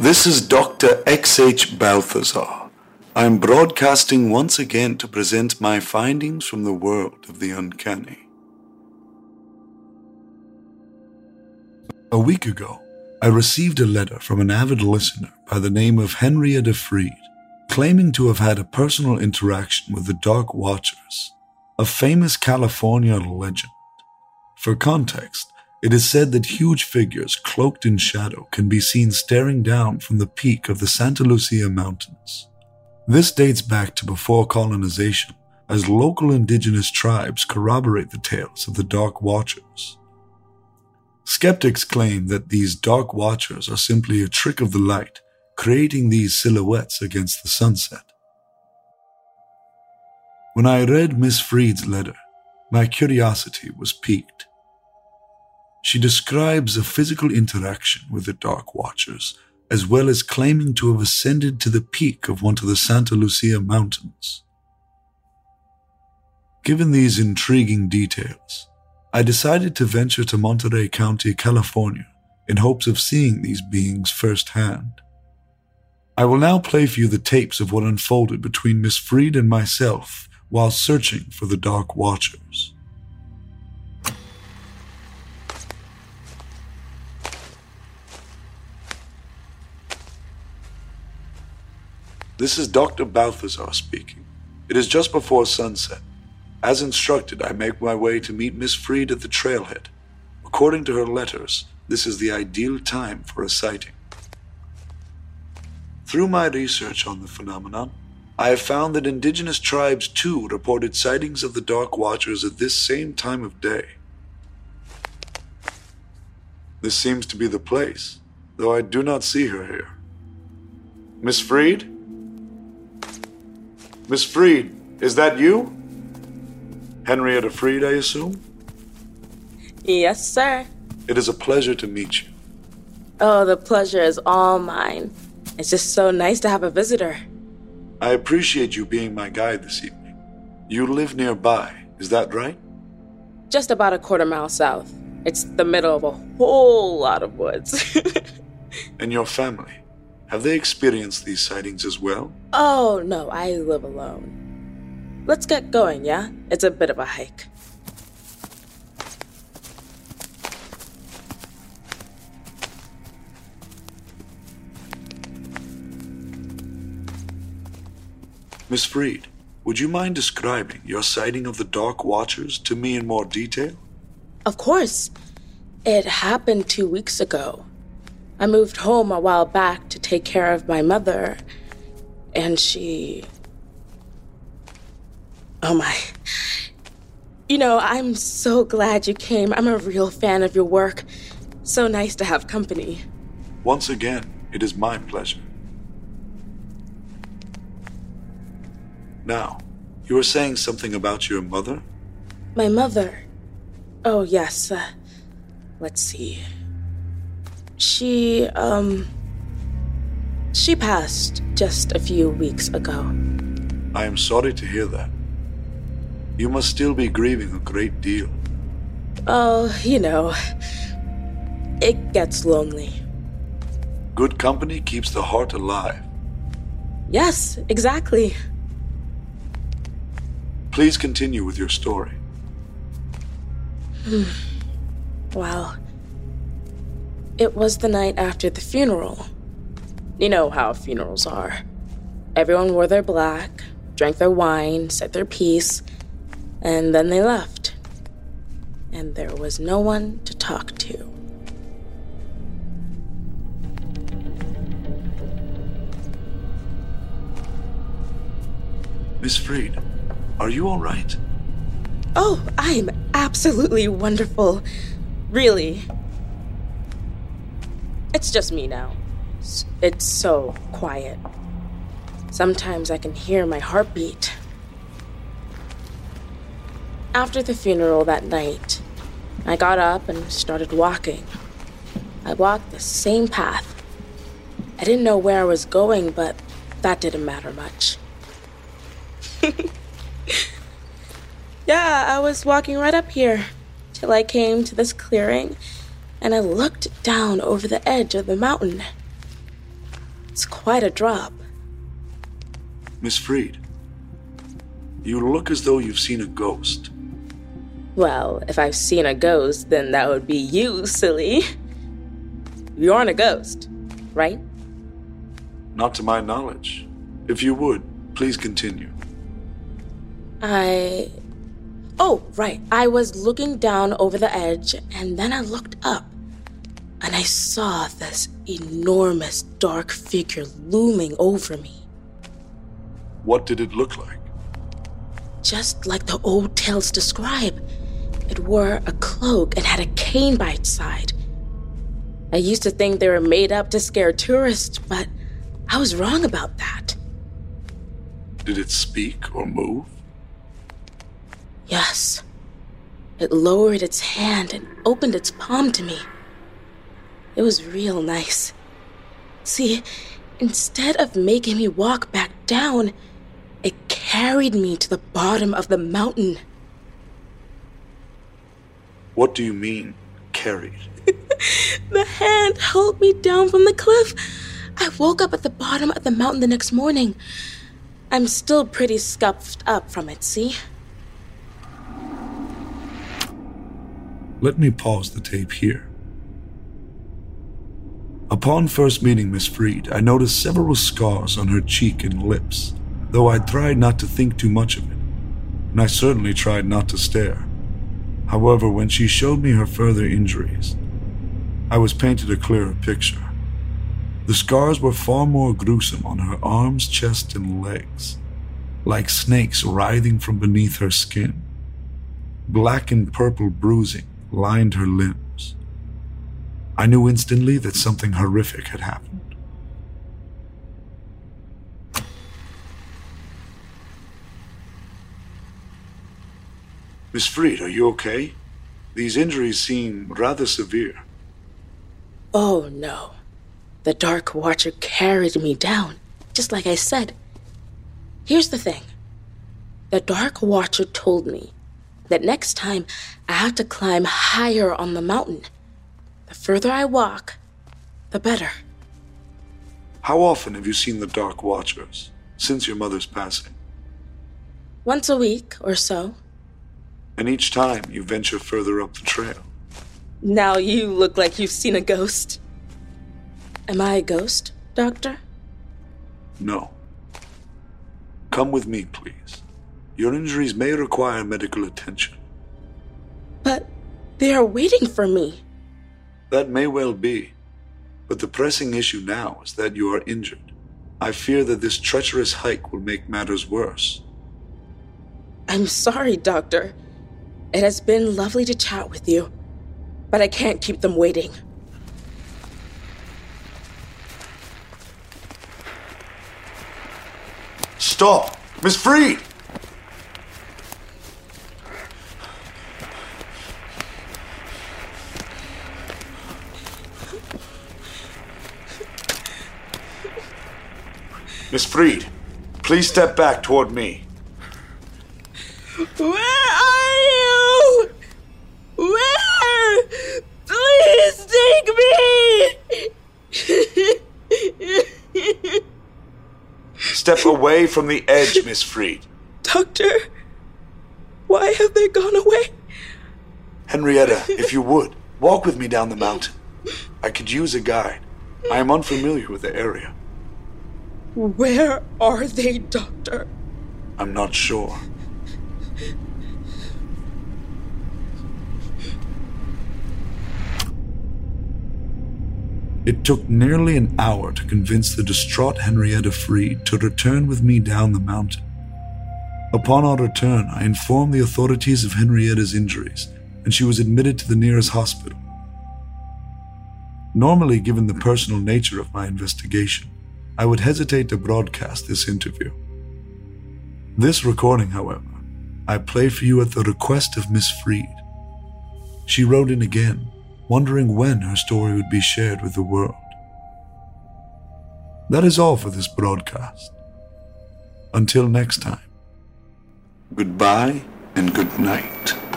This is Dr. X.H. Balthazar. I'm broadcasting once again to present my findings from the world of the uncanny. A week ago, I received a letter from an avid listener by the name of Henrietta Freed, claiming to have had a personal interaction with the Dark Watchers, a famous California legend. For context, it is said that huge figures cloaked in shadow can be seen staring down from the peak of the Santa Lucia Mountains. This dates back to before colonization, as local indigenous tribes corroborate the tales of the Dark Watchers. Skeptics claim that these Dark Watchers are simply a trick of the light, creating these silhouettes against the sunset. When I read Miss Freed's letter, my curiosity was piqued. She describes a physical interaction with the Dark Watchers, as well as claiming to have ascended to the peak of one of the Santa Lucia Mountains. Given these intriguing details, I decided to venture to Monterey County, California, in hopes of seeing these beings firsthand. I will now play for you the tapes of what unfolded between Miss Freed and myself while searching for the Dark Watchers. This is Dr. Balthazar speaking. It is just before sunset. As instructed, I make my way to meet Miss Freed at the trailhead. According to her letters, this is the ideal time for a sighting. Through my research on the phenomenon, I have found that indigenous tribes too reported sightings of the Dark Watchers at this same time of day. This seems to be the place, though I do not see her here. Miss Freed? Miss Freed, is that you? Henrietta Freed, I assume? Yes, sir. It is a pleasure to meet you. Oh, the pleasure is all mine. It's just so nice to have a visitor. I appreciate you being my guide this evening. You live nearby, is that right? Just about a quarter mile south. It's the middle of a whole lot of woods. and your family? Have they experienced these sightings as well? Oh, no, I live alone. Let's get going, yeah? It's a bit of a hike. Miss Freed, would you mind describing your sighting of the Dark Watchers to me in more detail? Of course. It happened two weeks ago. I moved home a while back to take care of my mother, and she. Oh my. You know, I'm so glad you came. I'm a real fan of your work. So nice to have company. Once again, it is my pleasure. Now, you were saying something about your mother? My mother? Oh, yes. Uh, let's see. She, um. She passed just a few weeks ago. I am sorry to hear that. You must still be grieving a great deal. Oh, you know. It gets lonely. Good company keeps the heart alive. Yes, exactly. Please continue with your story. well, it was the night after the funeral. You know how funerals are. Everyone wore their black, drank their wine, said their piece, and then they left. And there was no one to talk to. Miss Freed, are you all right? Oh, I'm absolutely wonderful. Really. It's just me now. It's so quiet. Sometimes I can hear my heartbeat. After the funeral that night, I got up and started walking. I walked the same path. I didn't know where I was going, but that didn't matter much. yeah, I was walking right up here till I came to this clearing and I looked down over the edge of the mountain. It's quite a drop. Miss Freed, you look as though you've seen a ghost. Well, if I've seen a ghost, then that would be you, silly. You aren't a ghost, right? Not to my knowledge. If you would, please continue. I. Oh, right. I was looking down over the edge, and then I looked up, and I saw this enormous dark figure looming over me. What did it look like? Just like the old tales describe. It wore a cloak and had a cane by its side. I used to think they were made up to scare tourists, but I was wrong about that. Did it speak or move? Yes. It lowered its hand and opened its palm to me. It was real nice. See, instead of making me walk back down, it carried me to the bottom of the mountain. What do you mean, carried? the hand held me down from the cliff. I woke up at the bottom of the mountain the next morning. I'm still pretty scuffed up from it, see? Let me pause the tape here. Upon first meeting Miss Freed, I noticed several scars on her cheek and lips, though I tried not to think too much of it, and I certainly tried not to stare. However, when she showed me her further injuries, I was painted a clearer picture. The scars were far more gruesome on her arms, chest, and legs, like snakes writhing from beneath her skin. Black and purple bruising lined her limbs. I knew instantly that something horrific had happened. Miss Freed, are you okay? These injuries seem rather severe. Oh no. The Dark Watcher carried me down, just like I said. Here's the thing the Dark Watcher told me that next time I have to climb higher on the mountain. The further I walk, the better. How often have you seen the Dark Watchers since your mother's passing? Once a week or so. And each time you venture further up the trail. Now you look like you've seen a ghost. Am I a ghost, Doctor? No. Come with me, please. Your injuries may require medical attention. But they are waiting for me. That may well be. But the pressing issue now is that you are injured. I fear that this treacherous hike will make matters worse. I'm sorry, Doctor. It has been lovely to chat with you, but I can't keep them waiting. Stop! Miss Freed! Miss Freed, please step back toward me. Where are you? Where? Please take me! Step away from the edge, Miss Freed. Doctor, why have they gone away? Henrietta, if you would, walk with me down the mountain. I could use a guide. I am unfamiliar with the area. Where are they, Doctor? I'm not sure. It took nearly an hour to convince the distraught Henrietta Freed to return with me down the mountain. Upon our return, I informed the authorities of Henrietta's injuries, and she was admitted to the nearest hospital. Normally, given the personal nature of my investigation, I would hesitate to broadcast this interview. This recording, however, I play for you at the request of Miss Freed. She wrote in again, wondering when her story would be shared with the world. That is all for this broadcast. Until next time, goodbye and good night.